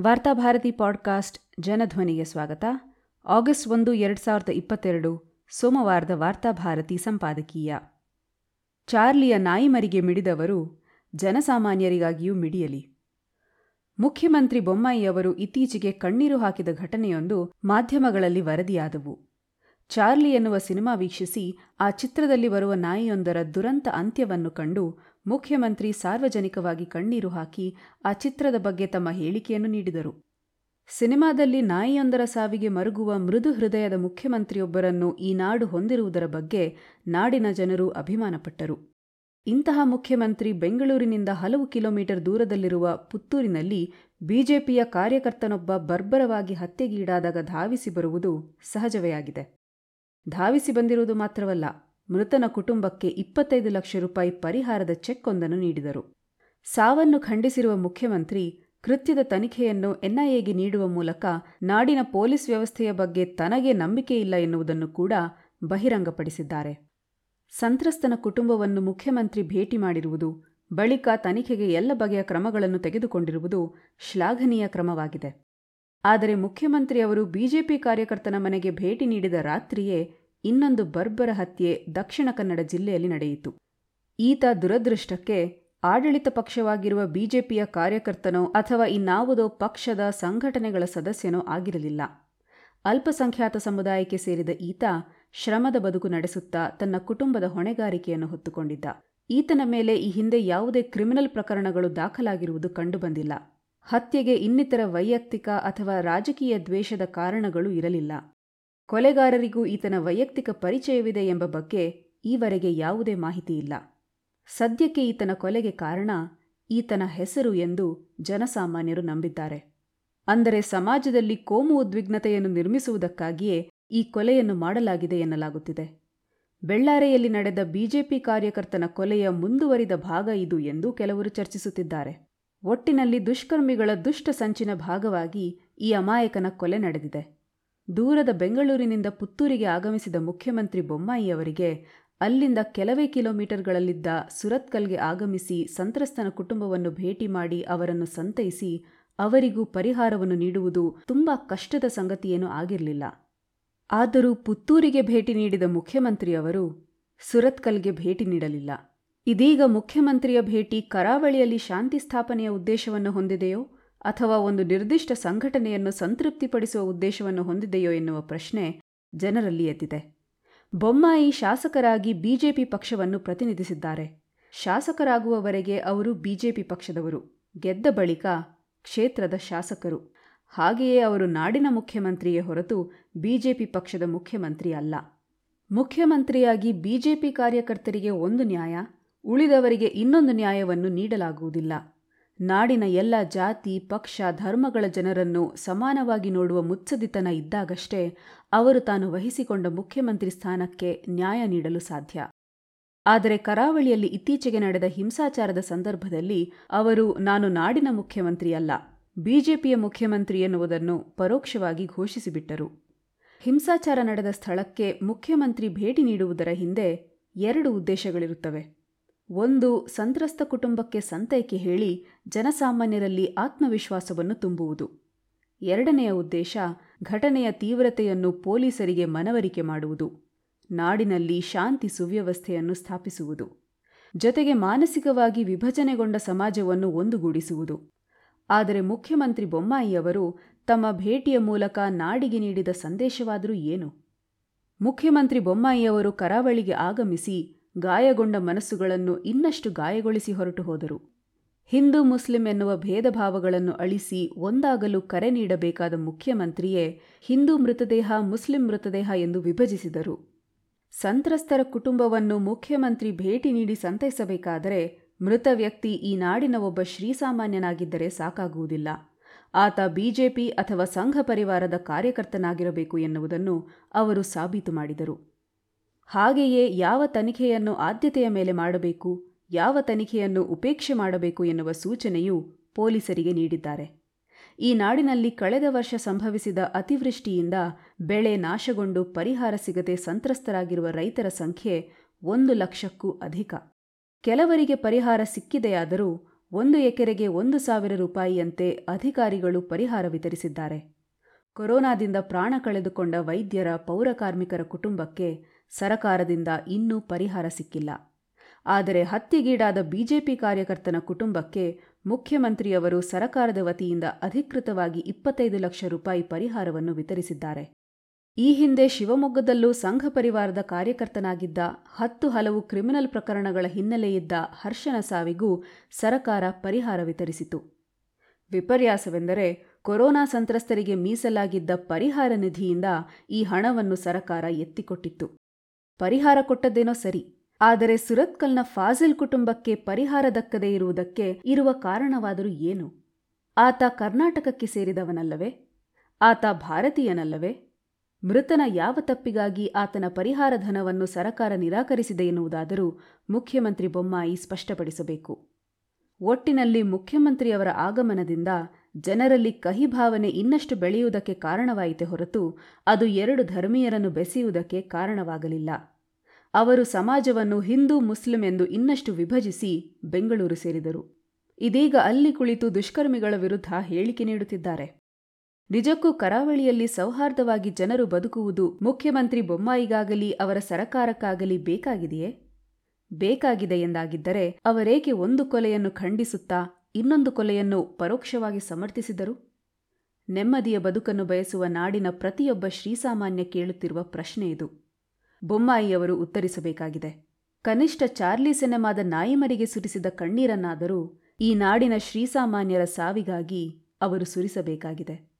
Varthabharati podcast ಜನಧ್ವನಿಗೆ ಸ್ವಾಗತ. August ಒಂದು, ಎರಡು ಸಾವಿರದ ಇಪ್ಪತ್ತೆರಡು, ಸೋಮವಾರದ ವಾರ್ತಾಭಾರತಿ ಸಂಪಾದಕೀಯ. ಚಾರ್ಲಿಯ ನಾಯಿಮರಿಗೆ ಮಿಡಿದವರು ಜನಸಾಮಾನ್ಯರಿಗಾಗಿಯೂ ಮಿಡಿಯಲಿ. ಮುಖ್ಯಮಂತ್ರಿ ಬೊಮ್ಮಾಯಿಯವರು ಇತ್ತೀಚೆಗೆ ಕಣ್ಣೀರು ಹಾಕಿದ ಘಟನೆಯೊಂದು ಮಾಧ್ಯಮಗಳಲ್ಲಿ ವರದಿಯಾದವು. ಚಾರ್ಲಿ ಎನ್ನುವ ಸಿನಿಮಾ ವೀಕ್ಷಿಸಿ ಆ ಚಿತ್ರದಲ್ಲಿ ಬರುವ ನಾಯಿಯೊಂದರ ದುರಂತ ಅಂತ್ಯವನ್ನು ಕಂಡು ಮುಖ್ಯಮಂತ್ರಿ ಸಾರ್ವಜನಿಕವಾಗಿ ಕಣ್ಣೀರು ಹಾಕಿ ಆ ಚಿತ್ರದ ಬಗ್ಗೆ ತಮ್ಮ ಹೇಳಿಕೆಯನ್ನು ನೀಡಿದರು. ಸಿನಿಮಾದಲ್ಲಿ ನಾಯಿಯೊಂದರ ಸಾವಿಗೆ ಮರುಗುವ ಮೃದು ಹೃದಯದ ಮುಖ್ಯಮಂತ್ರಿಯೊಬ್ಬರನ್ನು ಈ ನಾಡು ಹೊಂದಿರುವುದರ ಬಗ್ಗೆ ನಾಡಿನ ಜನರು ಅಭಿಮಾನಪಟ್ಟರು. ಇಂತಹ ಮುಖ್ಯಮಂತ್ರಿ ಬೆಂಗಳೂರಿನಿಂದ ಹಲವು ಕಿಲೋಮೀಟರ್ ದೂರದಲ್ಲಿರುವ ಪುತ್ತೂರಿನಲ್ಲಿ ಬಿಜೆಪಿಯ ಕಾರ್ಯಕರ್ತನೊಬ್ಬ ಬರ್ಬರವಾಗಿ ಹತ್ಯೆಗೀಡಾದಾಗ ಧಾವಿಸಿ ಬರುವುದು ಸಹಜವೇ ಆಗಿದೆ. ಧಾವಿಸಿ ಬಂದಿರುವುದು ಮಾತ್ರವಲ್ಲ, ಮೃತನ ಕುಟುಂಬಕ್ಕೆ ಇಪ್ಪತ್ತೈದು ಲಕ್ಷ ರೂಪಾಯಿ ಪರಿಹಾರದ ಚೆಕ್ ಒಂದನ್ನು ನೀಡಿದರು. ಸಾವನ್ನು ಖಂಡಿಸಿರುವ ಮುಖ್ಯಮಂತ್ರಿ ಕೃತ್ಯದ ತನಿಖೆಯನ್ನು ಎನ್ಐಎಗೆ ನೀಡುವ ಮೂಲಕ ನಾಡಿನ ಪೊಲೀಸ್ ವ್ಯವಸ್ಥೆಯ ಬಗ್ಗೆ ತನಗೆ ನಂಬಿಕೆ ಇಲ್ಲ ಎನ್ನುವುದನ್ನು ಕೂಡ ಬಹಿರಂಗಪಡಿಸಿದ್ದಾರೆ. ಸಂತ್ರಸ್ತನ ಕುಟುಂಬವನ್ನು ಮುಖ್ಯಮಂತ್ರಿ ಭೇಟಿ ಮಾಡಿರುವುದು, ಬಳಿಕ ತನಿಖೆಗೆ ಎಲ್ಲ ಬಗೆಯ ಕ್ರಮಗಳನ್ನು ತೆಗೆದುಕೊಂಡಿರುವುದು ಶ್ಲಾಘನೀಯ ಕ್ರಮವಾಗಿದೆ. ಆದರೆ ಮುಖ್ಯಮಂತ್ರಿಯವರು ಬಿಜೆಪಿ ಕಾರ್ಯಕರ್ತನ ಮನೆಗೆ ಭೇಟಿ ನೀಡಿದ ರಾತ್ರಿಯೇ ಇನ್ನೊಂದು ಬರ್ಬರ ಹತ್ಯೆ ದಕ್ಷಿಣ ಕನ್ನಡ ಜಿಲ್ಲೆಯಲ್ಲಿ ನಡೆಯಿತು. ಈತ ದುರದೃಷ್ಟಕ್ಕೆ ಆಡಳಿತ ಪಕ್ಷವಾಗಿರುವ ಬಿಜೆಪಿಯ ಕಾರ್ಯಕರ್ತನೋ ಅಥವಾ ಇನ್ನಾವುದೋ ಪಕ್ಷದ ಸಂಘಟನೆಗಳ ಸದಸ್ಯನೋ ಆಗಿರಲಿಲ್ಲ. ಅಲ್ಪಸಂಖ್ಯಾತ ಸಮುದಾಯಕ್ಕೆ ಸೇರಿದ ಈತ ಶ್ರಮದ ಬದುಕು ನಡೆಸುತ್ತಾ ತನ್ನ ಕುಟುಂಬದ ಹೊಣೆಗಾರಿಕೆಯನ್ನು ಹೊತ್ತುಕೊಂಡಿದ್ದ. ಈತನ ಮೇಲೆ ಈ ಹಿಂದೆ ಯಾವುದೇ ಕ್ರಿಮಿನಲ್ ಪ್ರಕರಣಗಳು ದಾಖಲಾಗಿರುವುದು ಕಂಡುಬಂದಿಲ್ಲ. ಹತ್ಯೆಗೆ ಇನ್ನಿತರ ವೈಯಕ್ತಿಕ ಅಥವಾ ರಾಜಕೀಯ ದ್ವೇಷದ ಕಾರಣಗಳು ಇರಲಿಲ್ಲ. ಕೊಲೆಗಾರರಿಗೂ ಈತನ ವೈಯಕ್ತಿಕ ಪರಿಚಯವಿದೆ ಎಂಬ ಬಗ್ಗೆ ಈವರೆಗೆ ಯಾವುದೇ ಮಾಹಿತಿ ಇಲ್ಲ. ಸದ್ಯಕ್ಕೆ ಈತನ ಕೊಲೆಗೆ ಕಾರಣ ಈತನ ಹೆಸರು ಎಂದು ಜನಸಾಮಾನ್ಯರು ನಂಬಿದ್ದಾರೆ. ಅಂದರೆ ಸಮಾಜದಲ್ಲಿ ಕೋಮು ಉದ್ವಿಗ್ನತೆಯನ್ನು ನಿರ್ಮಿಸುವುದಕ್ಕಾಗಿಯೇ ಈ ಕೊಲೆಯನ್ನು ಮಾಡಲಾಗಿದೆ ಎನ್ನಲಾಗುತ್ತಿದೆ. ಬೆಳ್ಳಾರೆಯಲ್ಲಿ ನಡೆದ ಬಿಜೆಪಿ ಕಾರ್ಯಕರ್ತನ ಕೊಲೆಯ ಮುಂದುವರಿದ ಭಾಗ ಇದು ಎಂದು ಕೆಲವರು ಚರ್ಚಿಸುತ್ತಿದ್ದಾರೆ. ಒಟ್ಟಿನಲ್ಲಿ ದುಷ್ಕರ್ಮಿಗಳ ದುಷ್ಟ ಸಂಚಿನ ಭಾಗವಾಗಿ ಈ ಅಮಾಯಕನ ಕೊಲೆ ನಡೆದಿದೆ. ದೂರದ ಬೆಂಗಳೂರಿನಿಂದ ಪುತ್ತೂರಿಗೆ ಆಗಮಿಸಿದ ಮುಖ್ಯಮಂತ್ರಿ ಬೊಮ್ಮಾಯಿಯವರಿಗೆ ಅಲ್ಲಿಂದ ಕೆಲವೇ ಕಿಲೋಮೀಟರ್ಗಳಲ್ಲಿದ್ದ ಸುರತ್ಕಲ್ಗೆ ಆಗಮಿಸಿ ಸಂತ್ರಸ್ತನ ಕುಟುಂಬವನ್ನು ಭೇಟಿ ಮಾಡಿ ಅವರನ್ನು ಸಂತೈಸಿ ಅವರಿಗೂ ಪರಿಹಾರವನ್ನು ನೀಡುವುದು ತುಂಬಾ ಕಷ್ಟದ ಸಂಗತಿಯೇನೂ ಆಗಿರಲಿಲ್ಲ. ಆದರೂ ಪುತ್ತೂರಿಗೆ ಭೇಟಿ ನೀಡಿದ ಮುಖ್ಯಮಂತ್ರಿಯವರು ಸುರತ್ಕಲ್ಗೆ ಭೇಟಿ ನೀಡಲಿಲ್ಲ. ಇದೀಗ ಮುಖ್ಯಮಂತ್ರಿಯ ಭೇಟಿ ಕರಾವಳಿಯಲ್ಲಿ ಶಾಂತಿ ಸ್ಥಾಪನೆಯ ಉದ್ದೇಶವನ್ನು ಹೊಂದಿದೆಯೋ ಅಥವಾ ಒಂದು ನಿರ್ದಿಷ್ಟ ಸಂಘಟನೆಯನ್ನು ಸಂತೃಪ್ತಿಪಡಿಸುವ ಉದ್ದೇಶವನ್ನು ಹೊಂದಿದೆಯೋ ಎನ್ನುವ ಪ್ರಶ್ನೆ ಜನರಲ್ಲಿ ಎದ್ದಿದೆ. ಬೊಮ್ಮಾಯಿ ಶಾಸಕರಾಗಿ ಬಿಜೆಪಿ ಪಕ್ಷವನ್ನು ಪ್ರತಿನಿಧಿಸಿದ್ದಾರೆ. ಶಾಸಕರಾಗುವವರೆಗೆ ಅವರು ಬಿಜೆಪಿ ಪಕ್ಷದವರು. ಗೆದ್ದ ಬಳಿಕ ಕ್ಷೇತ್ರದ ಶಾಸಕರು. ಹಾಗೆಯೇ ಅವರು ನಾಡಿನ ಮುಖ್ಯಮಂತ್ರಿಯೇ ಹೊರತು ಬಿಜೆಪಿ ಪಕ್ಷದ ಮುಖ್ಯಮಂತ್ರಿ ಅಲ್ಲ ಮುಖ್ಯಮಂತ್ರಿಯಾಗಿ ಬಿಜೆಪಿ ಕಾರ್ಯಕರ್ತರಿಗೆ ಒಂದು ನ್ಯಾಯ ಉಳಿದವರಿಗೆ ಇನ್ನೊಂದು ನ್ಯಾಯವನ್ನು ನೀಡಲಾಗುವುದಿಲ್ಲ. ನಾಡಿನ ಎಲ್ಲ ಜಾತಿ, ಪಕ್ಷ, ಧರ್ಮಗಳ ಜನರನ್ನು ಸಮಾನವಾಗಿ ನೋಡುವ ಮುತ್ಸದಿತನ ಇದ್ದಾಗಷ್ಟೇ ಅವರು ತಾನು ವಹಿಸಿಕೊಂಡ ಮುಖ್ಯಮಂತ್ರಿ ಸ್ಥಾನಕ್ಕೆ ನ್ಯಾಯ ನೀಡಲು ಸಾಧ್ಯ. ಆದರೆ ಕರಾವಳಿಯಲ್ಲಿ ಇತ್ತೀಚೆಗೆ ನಡೆದ ಹಿಂಸಾಚಾರದ ಸಂದರ್ಭದಲ್ಲಿ ಅವರು ನಾನು ನಾಡಿನ ಮುಖ್ಯಮಂತ್ರಿಯಲ್ಲ, ಬಿಜೆಪಿಯ ಮುಖ್ಯಮಂತ್ರಿ ಎನ್ನುವುದನ್ನು ಪರೋಕ್ಷವಾಗಿ ಘೋಷಿಸಿಬಿಟ್ಟರು. ಹಿಂಸಾಚಾರ ನಡೆದ ಸ್ಥಳಕ್ಕೆ ಮುಖ್ಯಮಂತ್ರಿ ಭೇಟಿ ನೀಡುವುದರ ಹಿಂದೆ ಎರಡು ಉದ್ದೇಶಗಳಿರುತ್ತವೆ. ಒಂದು ಸಂತ್ರಸ್ತ ಕುಟುಂಬಕ್ಕೆ ಸಂತೈಕೆ ಹೇಳಿ ಜನಸಾಮಾನ್ಯರಲ್ಲಿ ಆತ್ಮವಿಶ್ವಾಸವನ್ನು ತುಂಬುವುದು. ಎರಡನೆಯ ಉದ್ದೇಶ, ಘಟನೆಯ ತೀವ್ರತೆಯನ್ನು ಪೊಲೀಸರಿಗೆ ಮನವರಿಕೆ ಮಾಡುವುದು. ನಾಡಿನಲ್ಲಿ ಶಾಂತಿ ಸುವ್ಯವಸ್ಥೆಯನ್ನು ಸ್ಥಾಪಿಸುವುದು. ಜೊತೆಗೆ ಮಾನಸಿಕವಾಗಿ ವಿಭಜನೆಗೊಂಡ ಸಮಾಜವನ್ನು ಒಂದುಗೂಡಿಸುವುದು. ಆದರೆ ಮುಖ್ಯಮಂತ್ರಿ ಬೊಮ್ಮಾಯಿಯವರು ತಮ್ಮ ಭೇಟಿಯ ಮೂಲಕ ನಾಡಿಗೆ ನೀಡಿದ ಸಂದೇಶವಾದರೂ ಏನು? ಮುಖ್ಯಮಂತ್ರಿ ಬೊಮ್ಮಾಯಿಯವರು ಕರಾವಳಿಗೆ ಆಗಮಿಸಿ ಗಾಯಗೊಂಡ ಮನಸ್ಸುಗಳನ್ನು ಇನ್ನಷ್ಟು ಗಾಯಗೊಳಿಸಿ ಹೊರಟು ಹೋದರು. ಹಿಂದೂ ಮುಸ್ಲಿಂ ಎನ್ನುವ ಭೇದ ಭಾವಗಳನ್ನು ಅಳಿಸಿ ಒಂದಾಗಲು ಕರೆ ನೀಡಬೇಕಾದ ಮುಖ್ಯಮಂತ್ರಿಯೇ ಹಿಂದೂ ಮೃತದೇಹ, ಮುಸ್ಲಿಂ ಮೃತದೇಹ ಎಂದು ವಿಭಜಿಸಿದರು. ಸಂತ್ರಸ್ತರ ಕುಟುಂಬವನ್ನು ಮುಖ್ಯಮಂತ್ರಿ ಭೇಟಿ ನೀಡಿ ಸಂತೈಸಬೇಕಾದರೆ ಮೃತ ವ್ಯಕ್ತಿ ಈ ನಾಡಿನ ಒಬ್ಬ ಶ್ರೀಸಾಮಾನ್ಯನಾಗಿದ್ದರೆ ಸಾಕಾಗುವುದಿಲ್ಲ. ಆತ ಬಿಜೆಪಿ ಅಥವಾ ಸಂಘ ಪರಿವಾರದ ಕಾರ್ಯಕರ್ತನಾಗಿರಬೇಕು ಎನ್ನುವುದನ್ನು ಅವರು ಸಾಬೀತು ಮಾಡಿದರು. ಹಾಗೆಯೇ ಯಾವ ತನಿಖೆಯನ್ನು ಆದ್ಯತೆಯ ಮೇಲೆ ಮಾಡಬೇಕು, ಯಾವ ತನಿಖೆಯನ್ನು ಉಪೇಕ್ಷೆ ಮಾಡಬೇಕು ಎನ್ನುವ ಸೂಚನೆಯು ಪೊಲೀಸರಿಗೆ ನೀಡಿದ್ದಾರೆ. ಈ ನಾಡಿನಲ್ಲಿ ಕಳೆದ ವರ್ಷ ಸಂಭವಿಸಿದ ಅತಿವೃಷ್ಟಿಯಿಂದ ಬೆಳೆ ನಾಶಗೊಂಡು ಪರಿಹಾರ ಸಿಗದೆ ಸಂತ್ರಸ್ತರಾಗಿರುವ ರೈತರ ಸಂಖ್ಯೆ ಒಂದು ಲಕ್ಷಕ್ಕೂ ಅಧಿಕ. ಕೆಲವರಿಗೆ ಪರಿಹಾರ ಸಿಕ್ಕಿದೆಯಾದರೂ ಒಂದು ಎಕರೆಗೆ ಒಂದು ಸಾವಿರ ರೂಪಾಯಿಯಂತೆ ಅಧಿಕಾರಿಗಳು ಪರಿಹಾರ ವಿತರಿಸಿದ್ದಾರೆ. ಕೊರೋನಾದಿಂದ ಪ್ರಾಣ ಕಳೆದುಕೊಂಡ ವೈದ್ಯರ ಪೌರಕಾರ್ಮಿಕರ ಕುಟುಂಬಕ್ಕೆ ಸರಕಾರದಿಂದ ಇನ್ನೂ ಪರಿಹಾರ ಸಿಕ್ಕಿಲ್ಲ. ಆದರೆ ಹತ್ಯೆಗೀಡಾದ ಬಿಜೆಪಿ ಕಾರ್ಯಕರ್ತನ ಕುಟುಂಬಕ್ಕೆ ಮುಖ್ಯಮಂತ್ರಿಯವರು ಸರಕಾರದ ವತಿಯಿಂದ ಅಧಿಕೃತವಾಗಿ ಇಪ್ಪತ್ತೈದು ಲಕ್ಷ ರೂಪಾಯಿ ಪರಿಹಾರವನ್ನು ವಿತರಿಸಿದ್ದಾರೆ. ಈ ಹಿಂದೆ ಶಿವಮೊಗ್ಗದಲ್ಲೂ ಸಂಘ ಪರಿವಾರದ ಕಾರ್ಯಕರ್ತನಾಗಿದ್ದ ಹತ್ತು ಹಲವು ಕ್ರಿಮಿನಲ್ ಪ್ರಕರಣಗಳ ಹಿನ್ನೆಲೆಯಿದ್ದ ಹರ್ಷನ ಸಾವಿಗೂ ಸರಕಾರ ಪರಿಹಾರ ವಿತರಿಸಿತು. ವಿಪರ್ಯಾಸವೆಂದರೆ ಕೊರೋನಾ ಸಂತ್ರಸ್ತರಿಗೆ ಮೀಸಲಾಗಿದ್ದ ಪರಿಹಾರ ನಿಧಿಯಿಂದ ಈ ಹಣವನ್ನು ಸರಕಾರ ಎತ್ತಿಕೊಟ್ಟಿತ್ತು. ಪರಿಹಾರ ಕೊಟ್ಟದ್ದೇನೋ ಸರಿ, ಆದರೆ ಸುರತ್ಕಲ್ನ ಫಾಜಿಲ್ ಕುಟುಂಬಕ್ಕೆ ಪರಿಹಾರ ದಕ್ಕದೇ ಇರುವುದಕ್ಕೆ ಇರುವ ಕಾರಣವಾದರೂ ಏನು? ಆತ ಕರ್ನಾಟಕಕ್ಕೆ ಸೇರಿದವನಲ್ಲವೇ? ಆತ ಭಾರತೀಯನಲ್ಲವೇ? ಮೃತನ ಯಾವ ತಪ್ಪಿಗಾಗಿ ಆತನ ಪರಿಹಾರ ಧನವನ್ನು ಸರಕಾರ ನಿರಾಕರಿಸಿದೆ ಎನ್ನುವುದಾದರೂ ಮುಖ್ಯಮಂತ್ರಿ ಬೊಮ್ಮಾಯಿ ಸ್ಪಷ್ಟಪಡಿಸಬೇಕು. ಒಟ್ಟಿನಲ್ಲಿ ಮುಖ್ಯಮಂತ್ರಿಯವರ ಆಗಮನದಿಂದ ಜನರಲ್ಲಿ ಕಹಿ ಭಾವನೆ ಇನ್ನಷ್ಟು ಬೆಳೆಯುವುದಕ್ಕೆ ಕಾರಣವಾಯಿತೆ ಹೊರತು ಅದು ಎರಡು ಧರ್ಮೀಯರನ್ನು ಬೆಸೆಯುವುದಕ್ಕೆ ಕಾರಣವಾಗಲಿಲ್ಲ. ಅವರು ಸಮಾಜವನ್ನು ಹಿಂದೂ, ಮುಸ್ಲಿಂ ಎಂದು ಇನ್ನಷ್ಟು ವಿಭಜಿಸಿ ಬೆಂಗಳೂರು ಸೇರಿದರು. ಇದೀಗ ಅಲ್ಲಿ ಕುಳಿತು ದುಷ್ಕರ್ಮಿಗಳ ವಿರುದ್ಧ ಹೇಳಿಕೆ ನೀಡುತ್ತಿದ್ದಾರೆ. ನಿಜಕ್ಕೂ ಕರಾವಳಿಯಲ್ಲಿ ಸೌಹಾರ್ದವಾಗಿ ಜನರು ಬದುಕುವುದು ಮುಖ್ಯಮಂತ್ರಿ ಬೊಮ್ಮಾಯಿಗಾಗಲಿ, ಅವರ ಸರಕಾರಕ್ಕಾಗಲಿ ಬೇಕಾಗಿದೆಯೇ? ಬೇಕಾಗಿದೆ ಎಂದಾಗಿದ್ದರೆ ಅವರೇಕೆ ಒಂದು ಕೊಲೆಯನ್ನು ಖಂಡಿಸುತ್ತಾ ಇನ್ನೊಂದು ಕೊಲೆಯನ್ನು ಪರೋಕ್ಷವಾಗಿ ಸಮರ್ಥಿಸಿದರು? ನೆಮ್ಮದಿಯ ಬದುಕನ್ನು ಬಯಸುವ ನಾಡಿನ ಪ್ರತಿಯೊಬ್ಬ ಶ್ರೀಸಾಮಾನ್ಯ ಕೇಳುತ್ತಿರುವ ಪ್ರಶ್ನೆ ಇದು. ಬೊಮ್ಮಾಯಿಯವರು ಉತ್ತರಿಸಬೇಕಾಗಿದೆ. ಕನಿಷ್ಠ ಚಾರ್ಲಿ ಸಿನೆಮಾದ ನಾಯಿಮರಿಗೆ ಸುರಿಸಿದ ಕಣ್ಣೀರನ್ನಾದರೂ ಈ ನಾಡಿನ ಶ್ರೀಸಾಮಾನ್ಯರ ಸಾವಿಗಾಗಿ ಅವರು ಸುರಿಸಬೇಕಾಗಿದೆ.